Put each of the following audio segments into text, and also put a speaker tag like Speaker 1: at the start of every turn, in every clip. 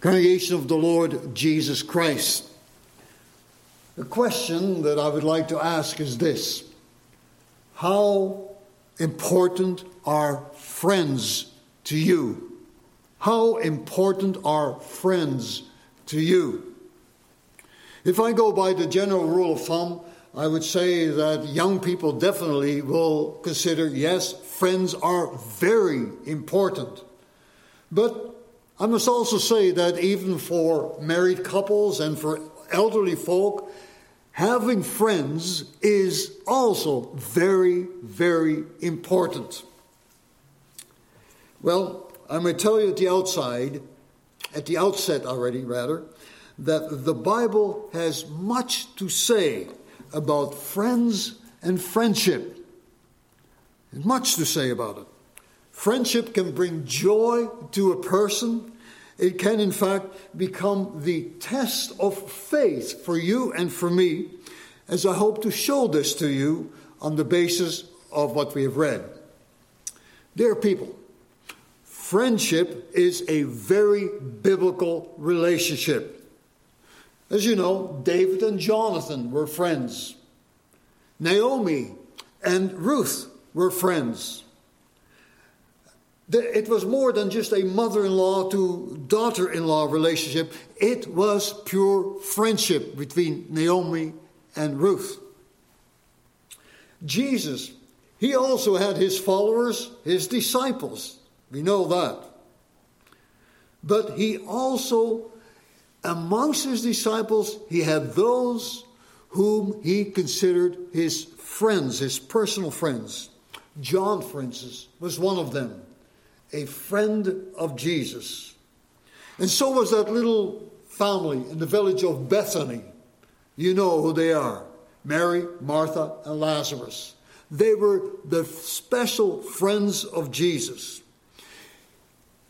Speaker 1: Congregation of the Lord Jesus Christ. The question that I would like to ask is this How important are friends to you? How important are friends to you? If I go by the general rule of thumb, I would say that young people definitely will consider yes, friends are very important. But I must also say that even for married couples and for elderly folk, having friends is also very, very important. Well, I may tell you at the outside, at the outset already, rather, that the Bible has much to say about friends and friendship. Much to say about it. Friendship can bring joy to a person. It can, in fact, become the test of faith for you and for me, as I hope to show this to you on the basis of what we have read. Dear people, friendship is a very biblical relationship. As you know, David and Jonathan were friends. Naomi and Ruth were friends. It was more than just a mother in law to daughter in law relationship, it was pure friendship between Naomi and Ruth. Jesus, he also had his followers, his disciples. We know that. But he also, amongst his disciples, he had those whom he considered his friends, his personal friends. John, for instance, was one of them a friend of Jesus. And so was that little family in the village of Bethany. You know who they are Mary, Martha, and Lazarus. They were the special friends of Jesus.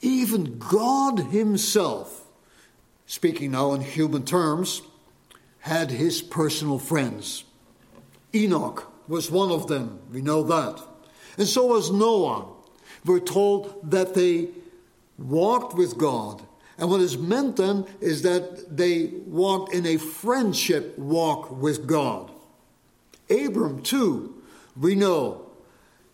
Speaker 1: Even God Himself, speaking now in human terms, had His personal friends. Enoch was one of them, we know that. And so was Noah we're told that they walked with God. And what is meant then is that they walked in a friendship walk with God. Abram, too, we know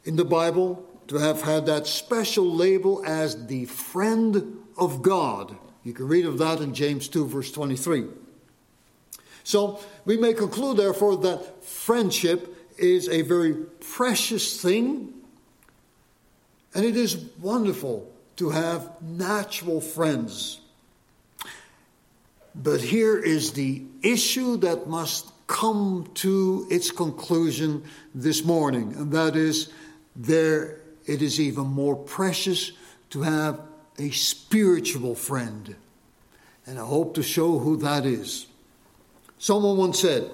Speaker 1: in the Bible to have had that special label as the friend of God. You can read of that in James 2, verse 23. So we may conclude, therefore, that friendship is a very precious thing and it is wonderful to have natural friends. But here is the issue that must come to its conclusion this morning, and that is there it is even more precious to have a spiritual friend. And I hope to show who that is. Someone once said,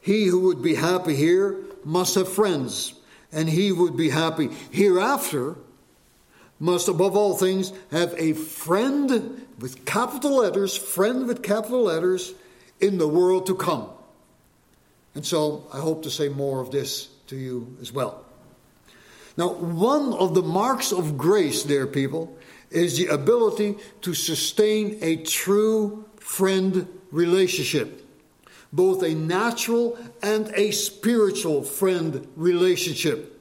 Speaker 1: He who would be happy here must have friends, and he would be happy hereafter must above all things have a friend with capital letters, friend with capital letters in the world to come. And so I hope to say more of this to you as well. Now, one of the marks of grace, dear people, is the ability to sustain a true friend relationship, both a natural and a spiritual friend relationship.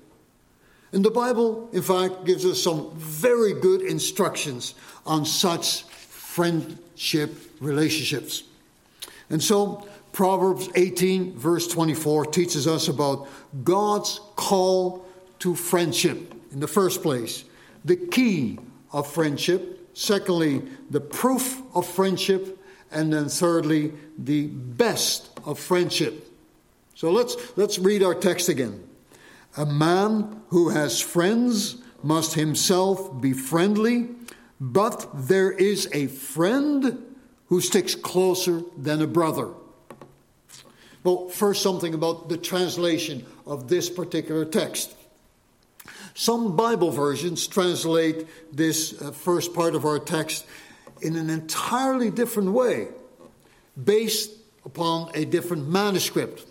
Speaker 1: And the Bible, in fact, gives us some very good instructions on such friendship relationships. And so, Proverbs 18, verse 24, teaches us about God's call to friendship in the first place, the key of friendship, secondly, the proof of friendship, and then thirdly, the best of friendship. So let's, let's read our text again. A man who has friends must himself be friendly, but there is a friend who sticks closer than a brother. Well, first, something about the translation of this particular text. Some Bible versions translate this uh, first part of our text in an entirely different way, based upon a different manuscript.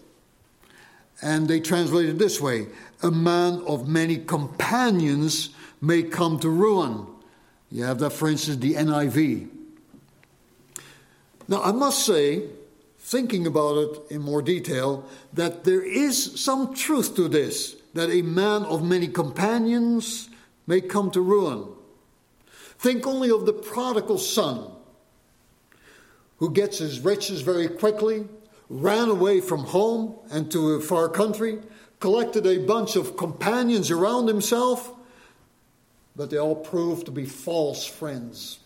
Speaker 1: And they translate it this way a man of many companions may come to ruin. You have that, for instance, the NIV. Now, I must say, thinking about it in more detail, that there is some truth to this that a man of many companions may come to ruin. Think only of the prodigal son who gets his riches very quickly, ran away from home and to a far country, collected a bunch of companions around himself, but they all proved to be false friends.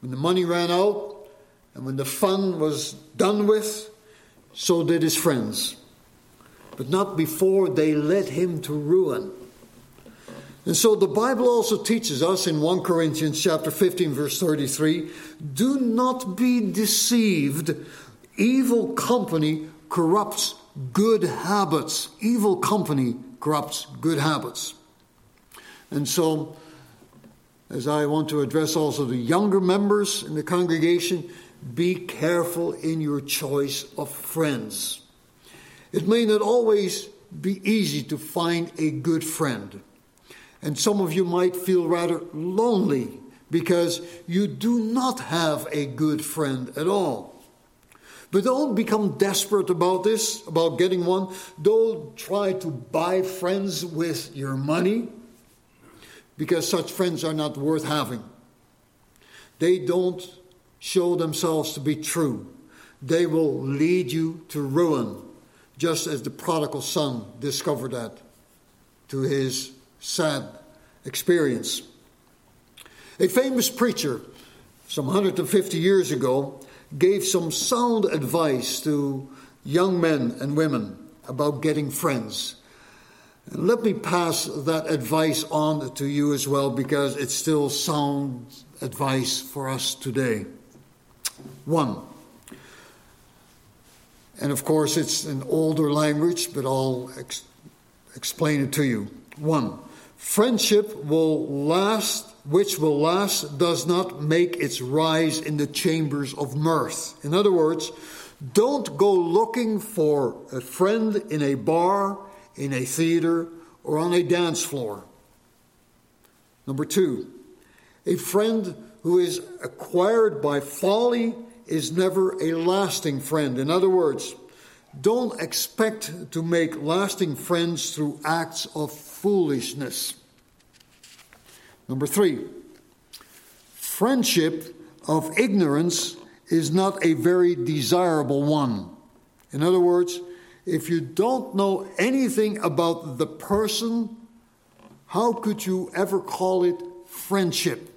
Speaker 1: When the money ran out and when the fun was done with, so did his friends. But not before they led him to ruin. And so the Bible also teaches us in 1 Corinthians chapter 15 verse 33, do not be deceived. Evil company corrupts good habits. Evil company corrupts good habits. And so as I want to address also the younger members in the congregation, be careful in your choice of friends. It may not always be easy to find a good friend. And some of you might feel rather lonely because you do not have a good friend at all. But don't become desperate about this, about getting one. Don't try to buy friends with your money because such friends are not worth having. They don't show themselves to be true. They will lead you to ruin, just as the prodigal son discovered that to his sad experience. A famous preacher, some 150 years ago, gave some sound advice to young men and women about getting friends. And let me pass that advice on to you as well because it's still sound advice for us today. One, and of course it's an older language, but I'll ex- explain it to you. One, friendship will last, which will last, does not make its rise in the chambers of mirth. In other words, don't go looking for a friend in a bar in a theater, or on a dance floor. Number two, a friend who is acquired by folly is never a lasting friend. In other words, don't expect to make lasting friends through acts of foolishness. Number three, friendship of ignorance is not a very desirable one. In other words, if you don't know anything about the person, how could you ever call it friendship?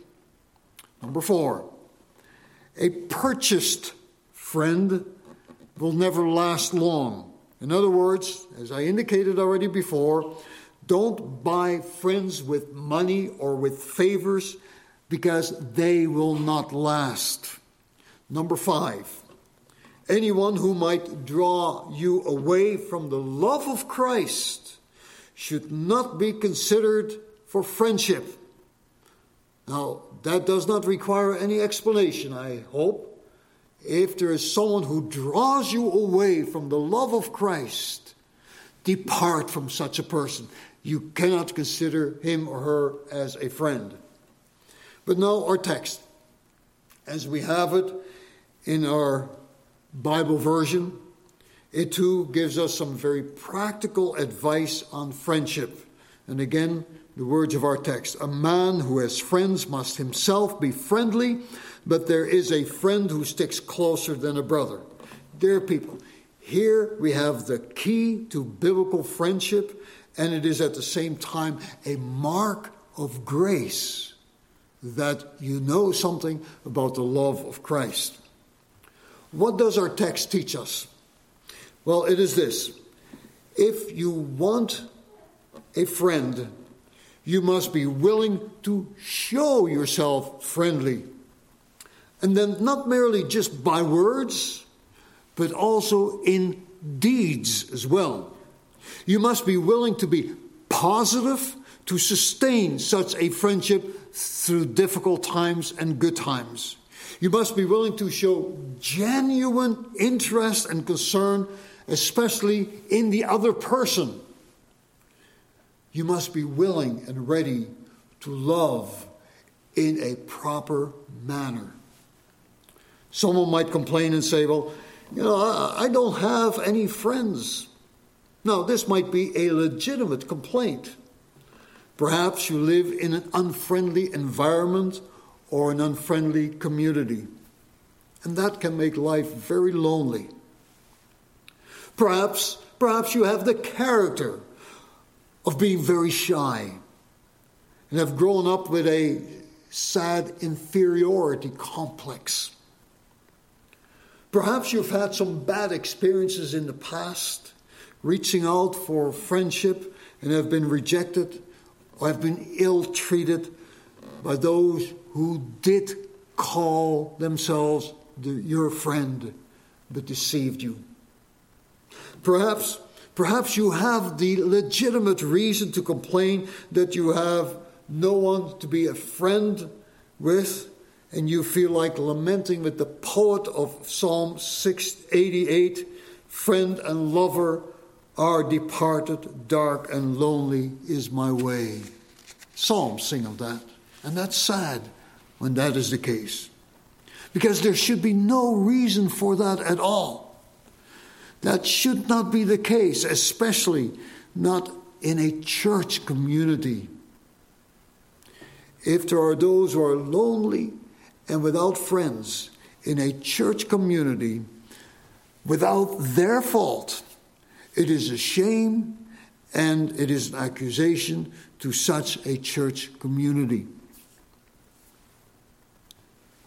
Speaker 1: Number four, a purchased friend will never last long. In other words, as I indicated already before, don't buy friends with money or with favors because they will not last. Number five, anyone who might draw you away from the love of Christ should not be considered for friendship. Now, that does not require any explanation, I hope. If there is someone who draws you away from the love of Christ, depart from such a person. You cannot consider him or her as a friend. But now, our text, as we have it in our Bible version. It too gives us some very practical advice on friendship. And again, the words of our text A man who has friends must himself be friendly, but there is a friend who sticks closer than a brother. Dear people, here we have the key to biblical friendship, and it is at the same time a mark of grace that you know something about the love of Christ. What does our text teach us? Well, it is this if you want a friend, you must be willing to show yourself friendly. And then, not merely just by words, but also in deeds as well. You must be willing to be positive to sustain such a friendship through difficult times and good times. You must be willing to show genuine interest and concern, especially in the other person. You must be willing and ready to love in a proper manner. Someone might complain and say, Well, you know, I, don't have any friends. Now, this might be a legitimate complaint. Perhaps you live in an unfriendly environment or an unfriendly community, and that can make life very lonely. Perhaps, perhaps you have the character of being very shy and have grown up with a sad inferiority complex. Perhaps you've had some bad experiences in the past, reaching out for friendship and have been rejected or have been ill treated by those who did call themselves the, your friend but deceived you. Perhaps, perhaps you have the legitimate reason to complain that you have no one to be a friend with, and you feel like lamenting with the poet of Psalm 688 Friend and lover are departed, dark and lonely is my way. Psalms sing of that, and that's sad when that is the case. Because there should be no reason for that at all. That should not be the case, especially not in a church community. If there are those who are lonely and without friends in a church community without their fault, it is a shame and it is an accusation to such a church community.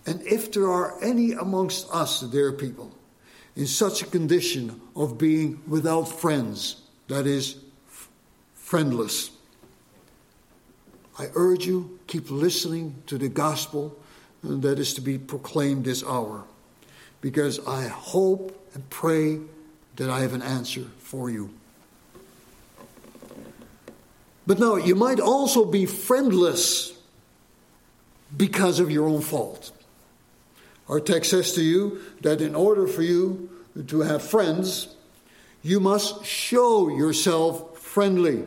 Speaker 1: And if there are any amongst us, dear people, in such a condition of being without friends, that is, friendless, I urge you, keep listening to the gospel that is to be proclaimed this hour, because I hope and pray that I have an answer for you. But now, you might also be friendless because of your own fault. Our text says to you that in order for you to have friends, you must show yourself friendly.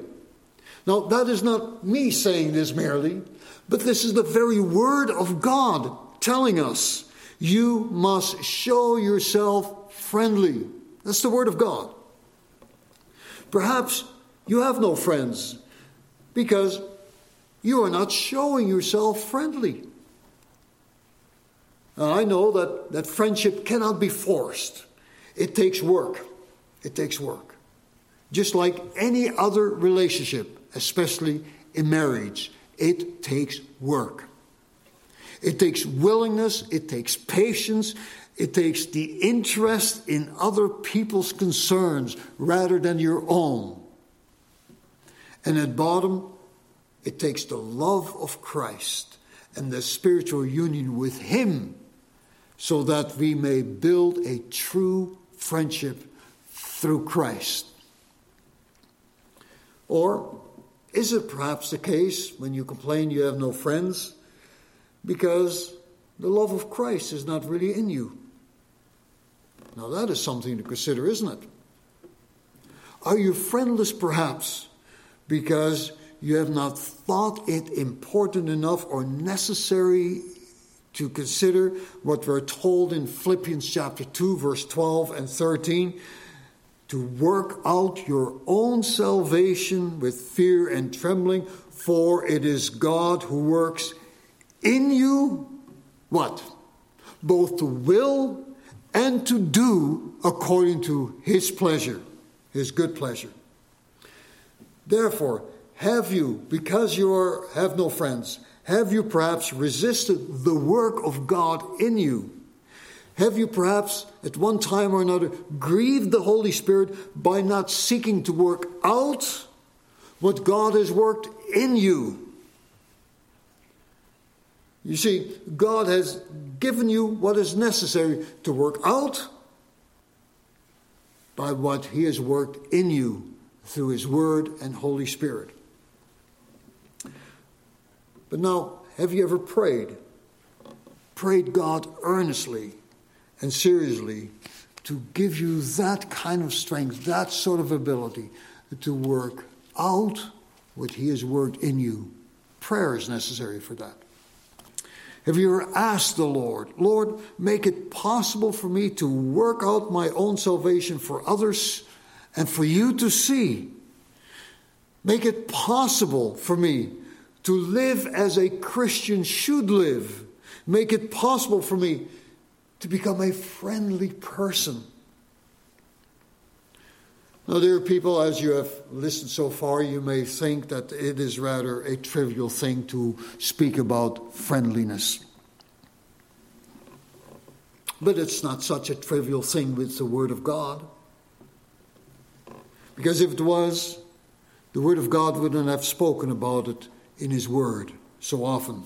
Speaker 1: Now, that is not me saying this merely, but this is the very word of God telling us you must show yourself friendly. That's the word of God. Perhaps you have no friends because you are not showing yourself friendly. Now, I know that, that friendship cannot be forced. It takes work. It takes work. Just like any other relationship, especially in marriage, it takes work. It takes willingness, it takes patience, it takes the interest in other people's concerns rather than your own. And at bottom, it takes the love of Christ and the spiritual union with Him so that we may build a true friendship through Christ. Or is it perhaps the case when you complain you have no friends because the love of Christ is not really in you? Now, that is something to consider, isn't it? Are you friendless perhaps because you have not thought it important enough or necessary to consider what we're told in Philippians chapter 2, verse 12 and 13? to work out your own salvation with fear and trembling, for it is God who works in you what? Both to will and to do according to his pleasure, his good pleasure. Therefore, have you, because you are, have no friends, have you perhaps resisted the work of God in you? Have you perhaps at one time or another grieved the Holy Spirit by not seeking to work out what God has worked in you? You see, God has given you what is necessary to work out by what He has worked in you through His Word and Holy Spirit. But now, have you ever prayed? Prayed God earnestly and seriously to give you that kind of strength, that sort of ability to work out what He has worked in you. Prayer is necessary for that. Have you ever asked the Lord, Lord, make it possible for me to work out my own salvation for others and for you to see? Make it possible for me to live as a Christian should live. Make it possible for me to become a friendly person. Now, dear people, as you have listened so far, you may think that it is rather a trivial thing to speak about friendliness. But it's not such a trivial thing with the Word of God. Because if it was, the Word of God wouldn't have spoken about it in His Word so often.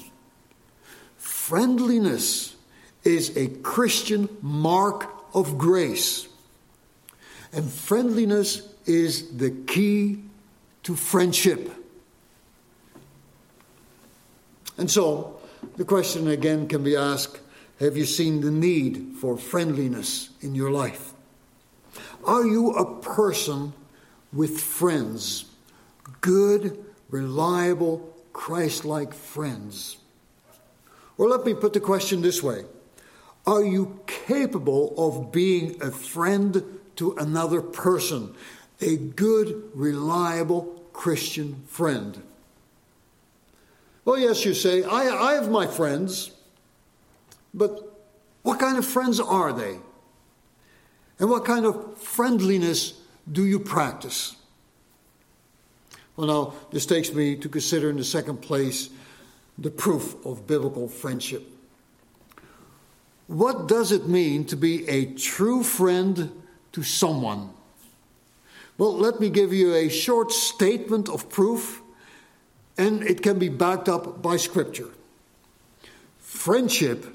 Speaker 1: Friendliness is a Christian mark of grace. And friendliness is the key to friendship. And so, the question again can be asked Have you seen the need for friendliness in your life? Are you a person with friends? Good, reliable, Christ like friends? Or let me put the question this way Are you capable of being a friend to another person, a good, reliable Christian friend. Well, yes, you say, I, I have my friends, but what kind of friends are they? And what kind of friendliness do you practice? Well, now, this takes me to consider in the second place the proof of biblical friendship. What does it mean to be a true friend to someone. Well, let me give you a short statement of proof, and it can be backed up by Scripture. Friendship,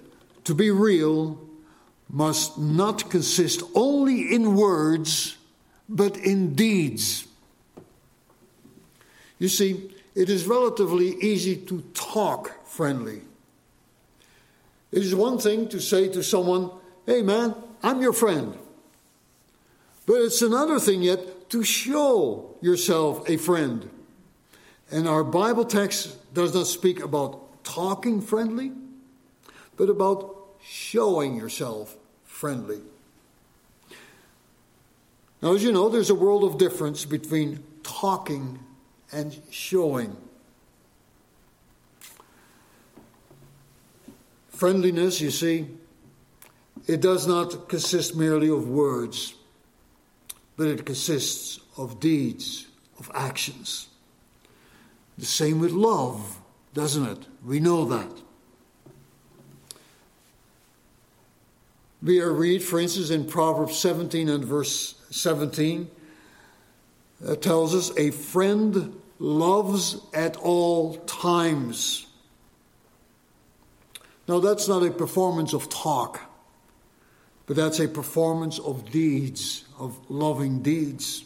Speaker 1: to be real, must not consist only in words, but in deeds. You see, it is relatively easy to talk friendly. It is one thing to say to someone, Hey man, I'm your friend. But it's another thing yet to show yourself a friend. And our Bible text does not speak about talking friendly, but about showing yourself friendly. Now, as you know, there's a world of difference between talking and showing. Friendliness, you see, it does not consist merely of words but it consists of deeds, of actions. The same with love, doesn't it? We know that. We are read, for instance, in Proverbs 17 and verse 17, that tells us a friend loves at all times. Now, that's not a performance of talk, but that's a performance of deeds, of loving deeds.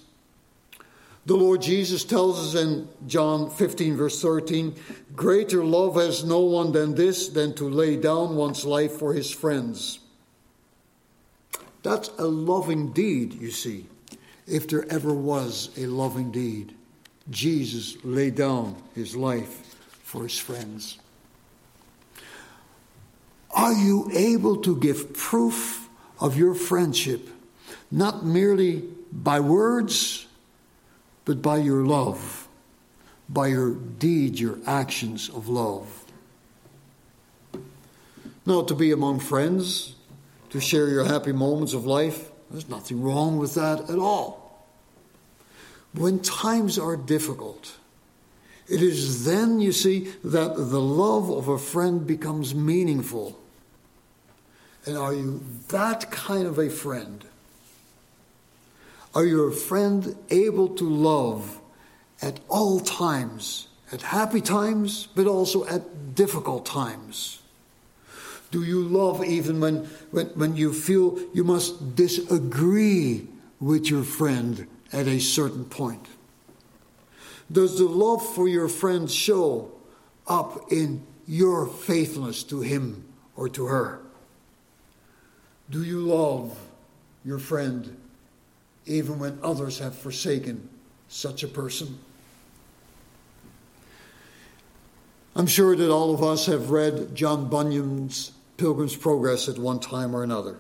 Speaker 1: The Lord Jesus tells us in John 15, verse 13 Greater love has no one than this, than to lay down one's life for his friends. That's a loving deed, you see, if there ever was a loving deed. Jesus laid down his life for his friends. Are you able to give proof of your friendship not merely by words, but by your love, by your deeds, your actions of love. Now, to be among friends, to share your happy moments of life, there's nothing wrong with that at all. When times are difficult, it is then, you see, that the love of a friend becomes meaningful. And are you that kind of a friend? Are you a friend able to love at all times, at happy times, but also at difficult times? Do you love even when, when, when you feel you must disagree with your friend at a certain point? Does the love for your friend show up in your faithfulness to him or to her? Do you love your friend even when others have forsaken such a person. I'm sure that all of us have read John Bunyan's Pilgrim's Progress at one time or another.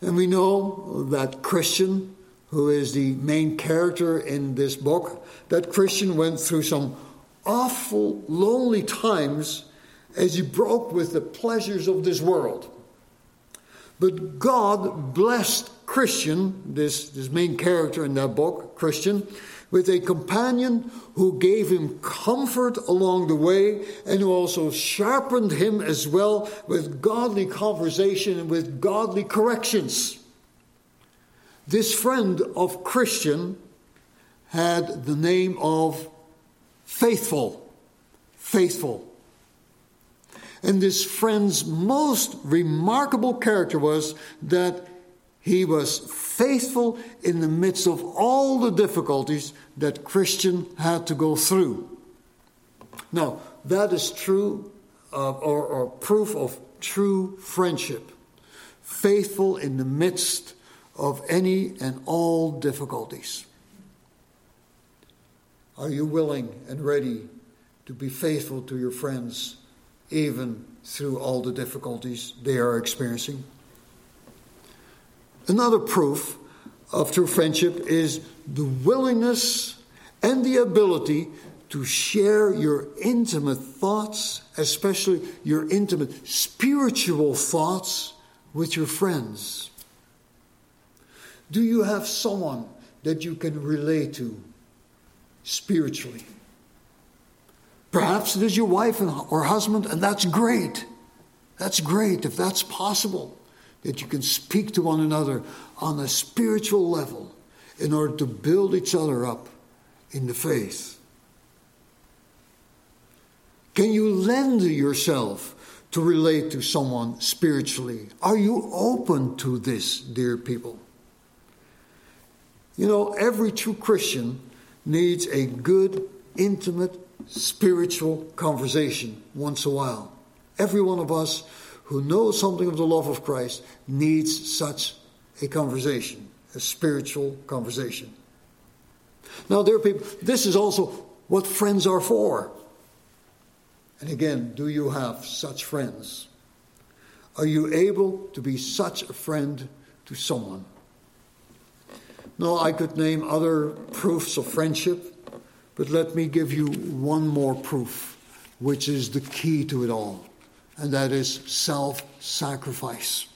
Speaker 1: And we know that Christian, who is the main character in this book, that Christian went through some awful, lonely times as he broke with the pleasures of this world. But God blessed Christian, this, this main character in that book, Christian, with a companion who gave him comfort along the way and who also sharpened him as well with godly conversation and with godly corrections. This friend of Christian had the name of Faithful. Faithful. And this friend's most remarkable character was that he was faithful in the midst of all the difficulties that Christian had to go through. Now, that is true or, or proof of true friendship. Faithful in the midst of any and all difficulties. Are you willing and ready to be faithful to your friends, even through all the difficulties they are experiencing? Another proof of true friendship is the willingness and the ability to share your intimate thoughts, especially your intimate spiritual thoughts, with your friends. Do you have someone that you can relate to spiritually? Perhaps it is your wife or husband, and that's great. That's great if that's possible that you can speak to one another on a spiritual level in order to build each other up in the faith? Can you lend yourself to relate to someone spiritually? Are you open to this, dear people? You know, every true Christian needs a good, intimate, spiritual conversation once a while. Every one of us who knows something of the love of Christ needs such a conversation, a spiritual conversation. Now, dear people, this is also what friends are for. And again, do you have such friends? Are you able to be such a friend to someone? Now, I could name other proofs of friendship, but let me give you one more proof, which is the key to it all and that is self sacrifice.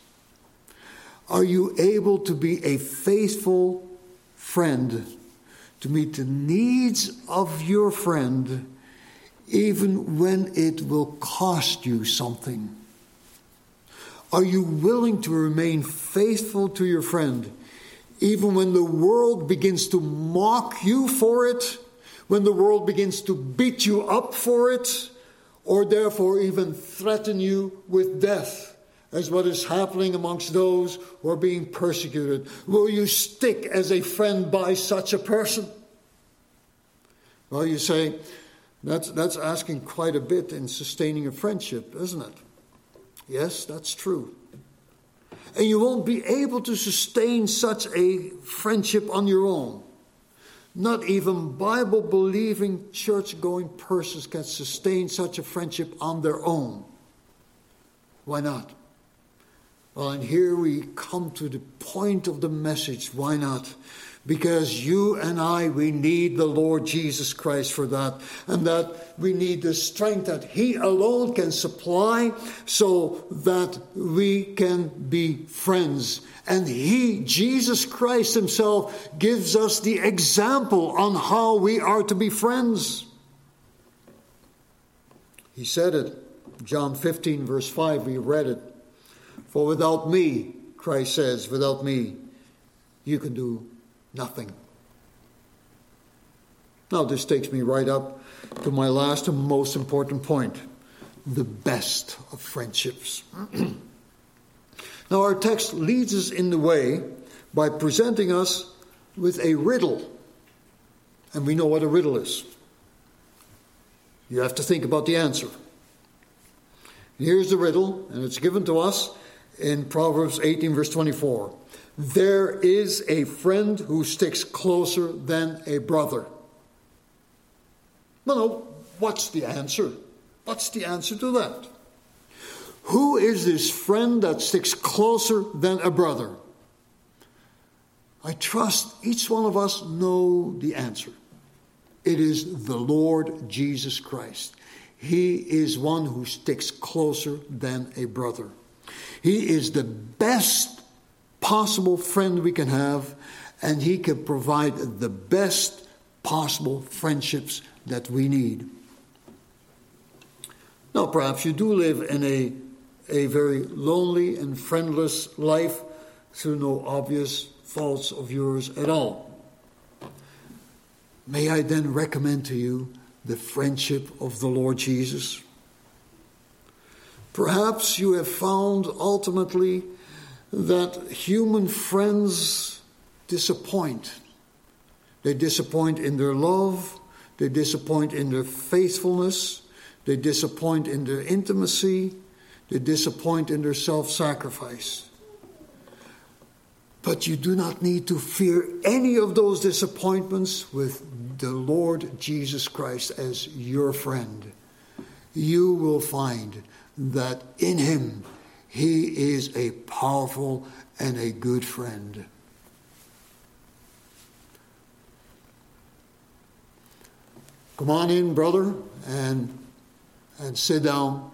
Speaker 1: Are you able to be a faithful friend to meet the needs of your friend even when it will cost you something? Are you willing to remain faithful to your friend even when the world begins to mock you for it, when the world begins to beat you up for it? Or therefore even threaten you with death, as what is happening amongst those who are being persecuted? Will you stick as a friend by such a person? Well, you say, that's, that's asking quite a bit in sustaining a friendship, isn't it? Yes, that's true. And you won't be able to sustain such a friendship on your own. Not even Bible believing, church going persons can sustain such a friendship on their own. Why not? Well, and here we come to the point of the message. Why not? Because you and I, we need the Lord Jesus Christ for that. And that we need the strength that He alone can supply so that we can be friends. And He, Jesus Christ Himself, gives us the example on how we are to be friends. He said it, John 15, verse 5, we read it. For without me, Christ says, without me, you can do Nothing. Now, this takes me right up to my last and most important point the best of friendships. now, our text leads us in the way by presenting us with a riddle. And we know what a riddle is. You have to think about the answer. Here's the riddle, and it's given to us in Proverbs 18, verse 24. There is a friend who sticks closer than a brother. No, no, what's the answer? What's the answer to that? Who is this friend that sticks closer than a brother? I trust each one of us know the answer. It is the Lord Jesus Christ. He is one who sticks closer than a brother. He is the best possible friend we can have, and He can provide the best possible friendships that we need. Now, perhaps you do live in a, a very lonely and friendless life through no obvious faults of yours at all. May I then recommend to you the friendship of the Lord Jesus? Perhaps you have found ultimately that human friends disappoint. They disappoint in their love, they disappoint in their faithfulness, they disappoint in their intimacy, they disappoint in their self sacrifice. But you do not need to fear any of those disappointments with the Lord Jesus Christ as your friend. You will find that in Him, He is a powerful and a good friend. Come on in, brother, and, and sit down.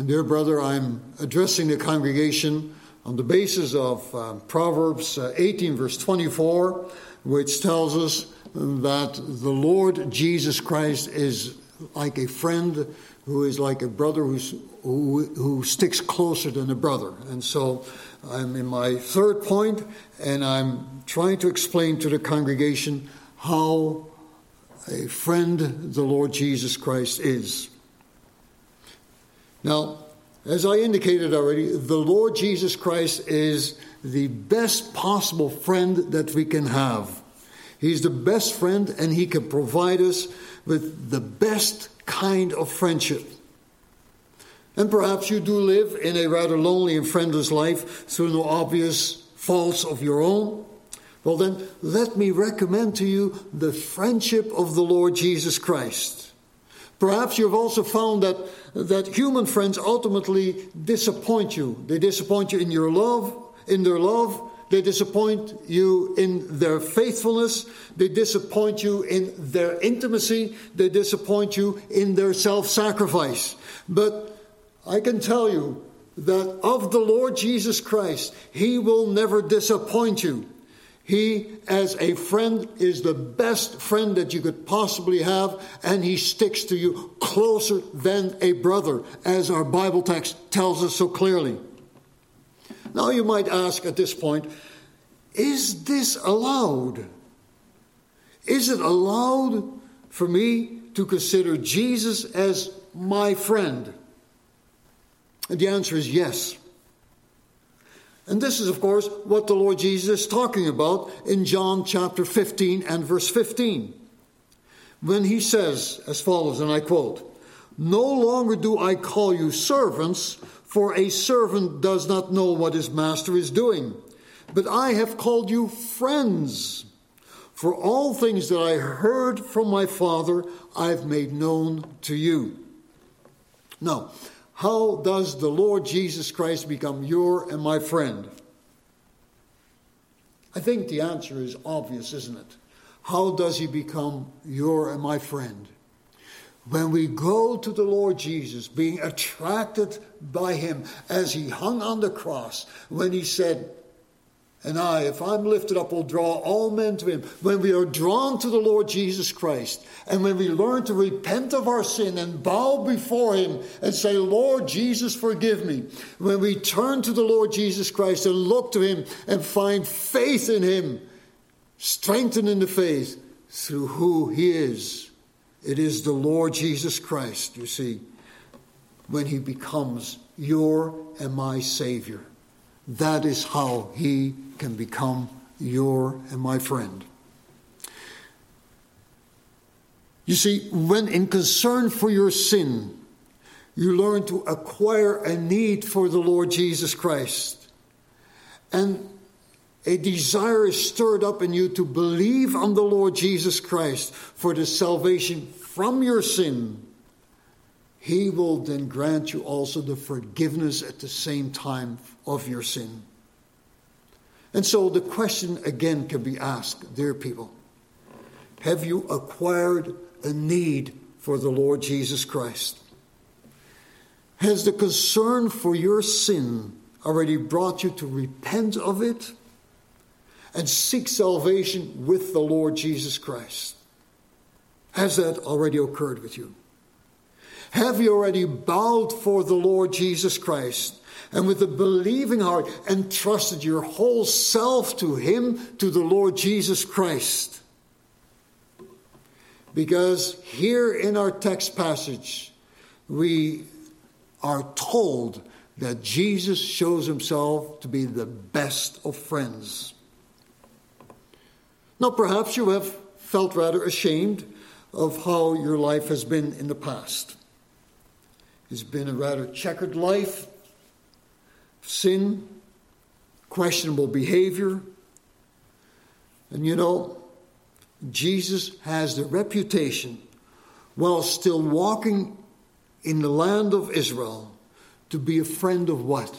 Speaker 1: And, dear brother, I'm addressing the congregation on the basis of um, Proverbs uh, 18, verse 24, which tells us that the Lord Jesus Christ is like a friend who is like a brother who's, who, who sticks closer than a brother. And so I'm in my third point, and I'm trying to explain to the congregation how a friend the Lord Jesus Christ is. Now, as I indicated already, the Lord Jesus Christ is the best possible friend that we can have. He's the best friend, and He can provide us with the best kind of friendship. And perhaps you do live in a rather lonely and friendless life through no obvious faults of your own. Well, then, let me recommend to you the friendship of the Lord Jesus Christ. Perhaps you've also found that, that human friends ultimately disappoint you. They disappoint you in your love, in their love. They disappoint you in their faithfulness. They disappoint you in their intimacy. They disappoint you in their self sacrifice. But I can tell you that of the Lord Jesus Christ, He will never disappoint you. He, as a friend, is the best friend that you could possibly have, and he sticks to you closer than a brother, as our Bible text tells us so clearly. Now, you might ask at this point, is this allowed? Is it allowed for me to consider Jesus as my friend? And the answer is yes. And this is, of course, what the Lord Jesus is talking about in John chapter 15 and verse 15. When he says as follows, and I quote, No longer do I call you servants, for a servant does not know what his master is doing, but I have called you friends. For all things that I heard from my Father, I've made known to you. Now, how does the Lord Jesus Christ become your and my friend? I think the answer is obvious, isn't it? How does he become your and my friend? When we go to the Lord Jesus, being attracted by him as he hung on the cross, when he said, and I, if I'm lifted up, will draw all men to him. When we are drawn to the Lord Jesus Christ, and when we learn to repent of our sin and bow before him and say, Lord Jesus, forgive me. When we turn to the Lord Jesus Christ and look to him and find faith in him, strengthened in the faith through who he is. It is the Lord Jesus Christ, you see, when he becomes your and my Savior. That is how he can become your and my friend. You see, when in concern for your sin, you learn to acquire a need for the Lord Jesus Christ. And a desire is stirred up in you to believe on the Lord Jesus Christ for the salvation from your sin. He will then grant you also the forgiveness at the same time of your sin. And so the question again can be asked, dear people Have you acquired a need for the Lord Jesus Christ? Has the concern for your sin already brought you to repent of it and seek salvation with the Lord Jesus Christ? Has that already occurred with you? Have you already bowed for the Lord Jesus Christ and with a believing heart entrusted your whole self to Him, to the Lord Jesus Christ? Because here in our text passage, we are told that Jesus shows himself to be the best of friends. Now, perhaps you have felt rather ashamed of how your life has been in the past. It's been a rather checkered life, sin, questionable behavior. And you know, Jesus has the reputation, while still walking in the land of Israel to be a friend of what?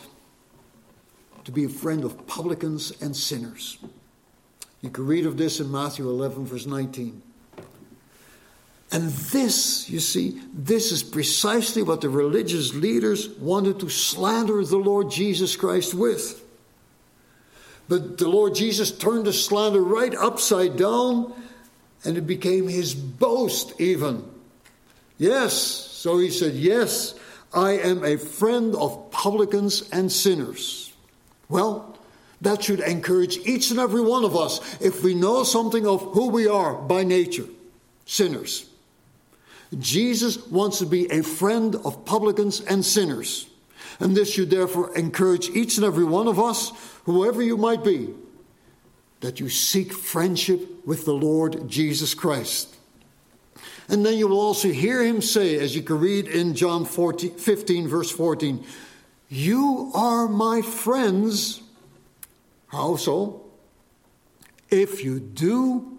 Speaker 1: To be a friend of publicans and sinners. You can read of this in Matthew 11, verse 19. And this, you see, this is precisely what the religious leaders wanted to slander the Lord Jesus Christ with. But the Lord Jesus turned the slander right upside down, and it became his boast, even. Yes, so he said, Yes, I am a friend of publicans and sinners. Well, that should encourage each and every one of us if we know something of who we are by nature sinners. Jesus wants to be a friend of publicans and sinners. And this should therefore encourage each and every one of us, whoever you might be, that you seek friendship with the Lord Jesus Christ. And then you will also hear him say, as you can read in John 14, 15, verse 14, You are my friends. How so? If you do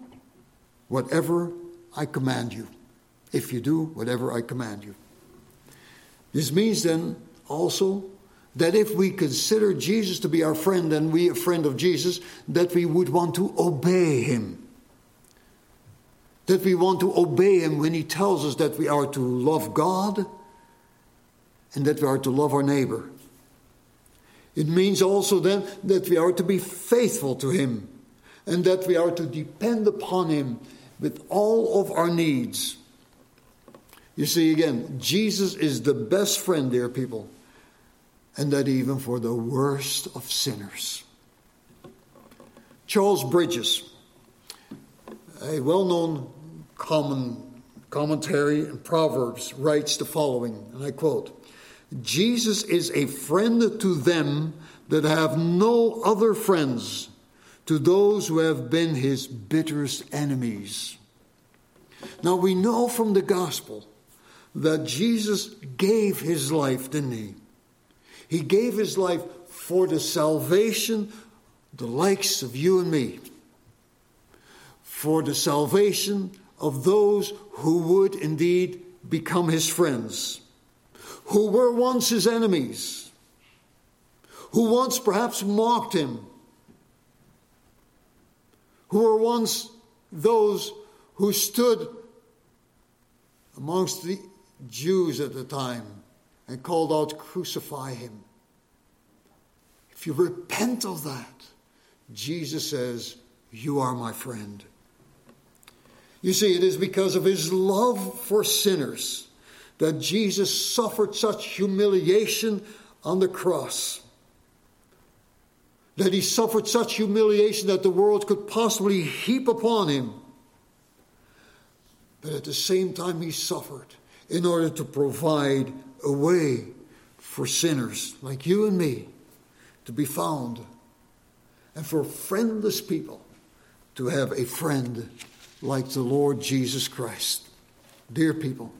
Speaker 1: whatever I command you. If you do whatever I command you. This means then also that if we consider Jesus to be our friend and we a friend of Jesus, that we would want to obey him that we want to obey Him when He tells us that we are to love God and that we are to love our neighbor. It means also then that we are to be faithful to Him and that we are to depend upon Him with all of our needs. You see, again, Jesus is the best friend, dear people, and that even for the worst of sinners. Charles Bridges a well known common commentary in Proverbs writes the following, and I quote Jesus is a friend to them that have no other friends, to those who have been his bitterest enemies. Now we know from the gospel that Jesus gave his life, didn't he? He gave his life for the salvation, the likes of you and me. For the salvation of those who would indeed become his friends, who were once his enemies, who once perhaps mocked him, who were once those who stood amongst the Jews at the time and called out, Crucify him. If you repent of that, Jesus says, You are my friend. You see, it is because of his love for sinners that Jesus suffered such humiliation on the cross. That he suffered such humiliation that the world could possibly heap upon him. But at the same time, he suffered in order to provide a way for sinners like you and me to be found, and for friendless people to have a friend like the Lord Jesus Christ. Dear people,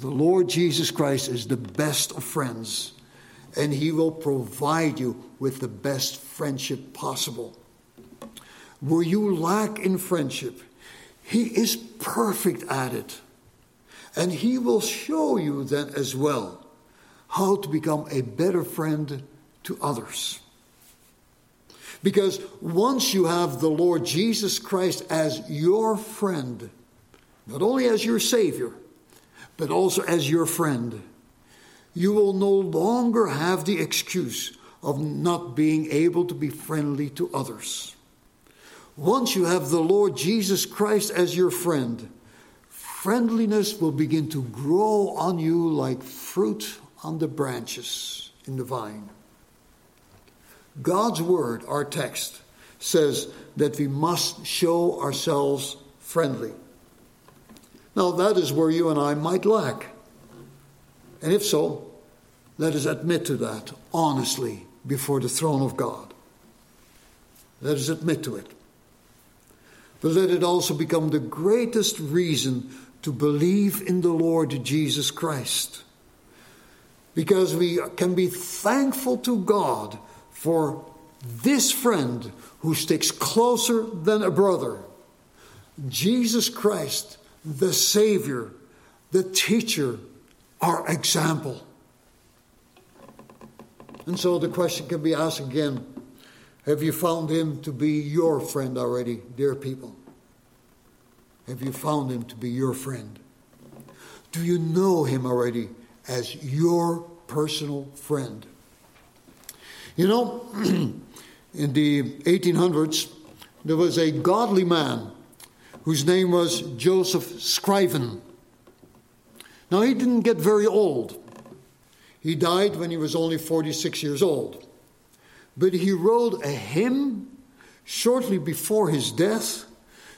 Speaker 1: the Lord Jesus Christ is the best of friends, and He will provide you with the best friendship possible. Where you lack in friendship, He is perfect at it. And He will show you then as well how to become a better friend to others. Because once you have the Lord Jesus Christ as your friend, not only as your Savior, but also as your friend, you will no longer have the excuse of not being able to be friendly to others. Once you have the Lord Jesus Christ as your friend, friendliness will begin to grow on you like fruit on the branches in the vine. God's word, our text, says that we must show ourselves friendly. Now, that is where you and I might lack. And if so, let us admit to that honestly before the throne of God. Let us admit to it. But let it also become the greatest reason to believe in the Lord Jesus Christ. Because we can be thankful to God for this friend who sticks closer than a brother. Jesus Christ, the Savior, the teacher, our example. And so the question can be asked again Have you found him to be your friend already, dear people? Have you found him to be your friend? Do you know him already as your personal friend? You know, in the 1800s, there was a godly man whose name was Joseph Scriven. Now, he didn't get very old. He died when he was only 46 years old. But he wrote a hymn shortly before his death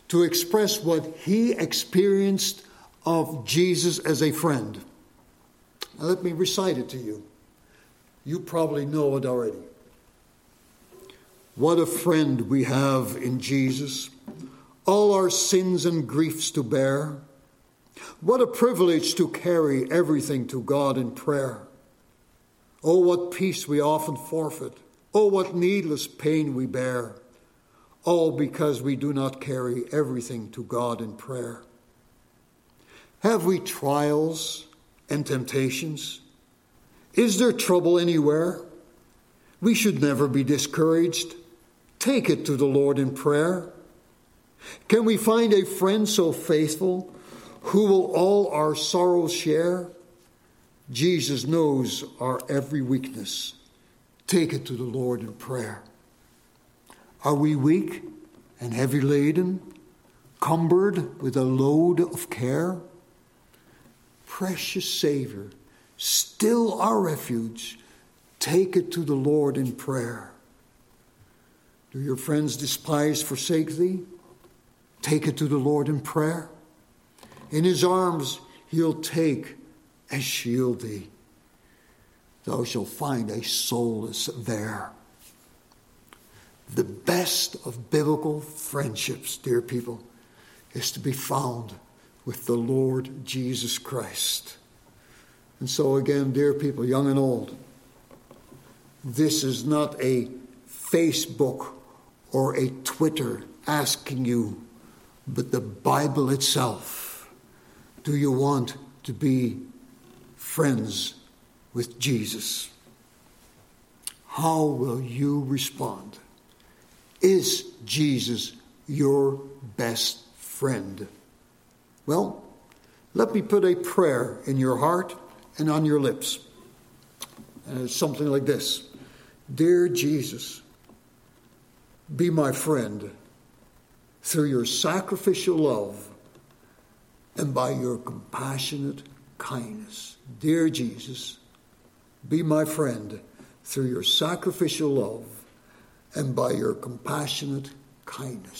Speaker 1: to express what he experienced of Jesus as a friend. Now, let me recite it to you. You probably know it already. What a friend we have in Jesus, all our sins and griefs to bear. What a privilege to carry everything to God in prayer. Oh, what peace we often forfeit. Oh, what needless pain we bear. All because we do not carry everything to God in prayer. Have we trials and temptations? Is there trouble anywhere? We should never be discouraged. Take it to the Lord in prayer. Can we find a friend so faithful who will all our sorrows share? Jesus knows our every weakness. Take it to the Lord in prayer. Are we weak and heavy laden, cumbered with a load of care? Precious Savior, still our refuge, take it to the Lord in prayer. Do your friends despise, forsake thee? Take it to the Lord in prayer. In his arms he'll take and shield thee. Thou shalt find a solace there. The best of biblical friendships, dear people, is to be found with the Lord Jesus Christ. And so, again, dear people, young and old, this is not a Facebook or a Twitter asking you, but the Bible itself. Do you want to be friends with Jesus? How will you respond? Is Jesus your best friend? Well, let me put a prayer in your heart and on your lips. It's something like this Dear Jesus, be my friend through your sacrificial love and by your compassionate kindness. Dear Jesus, be my friend through your sacrificial love and by your compassionate kindness.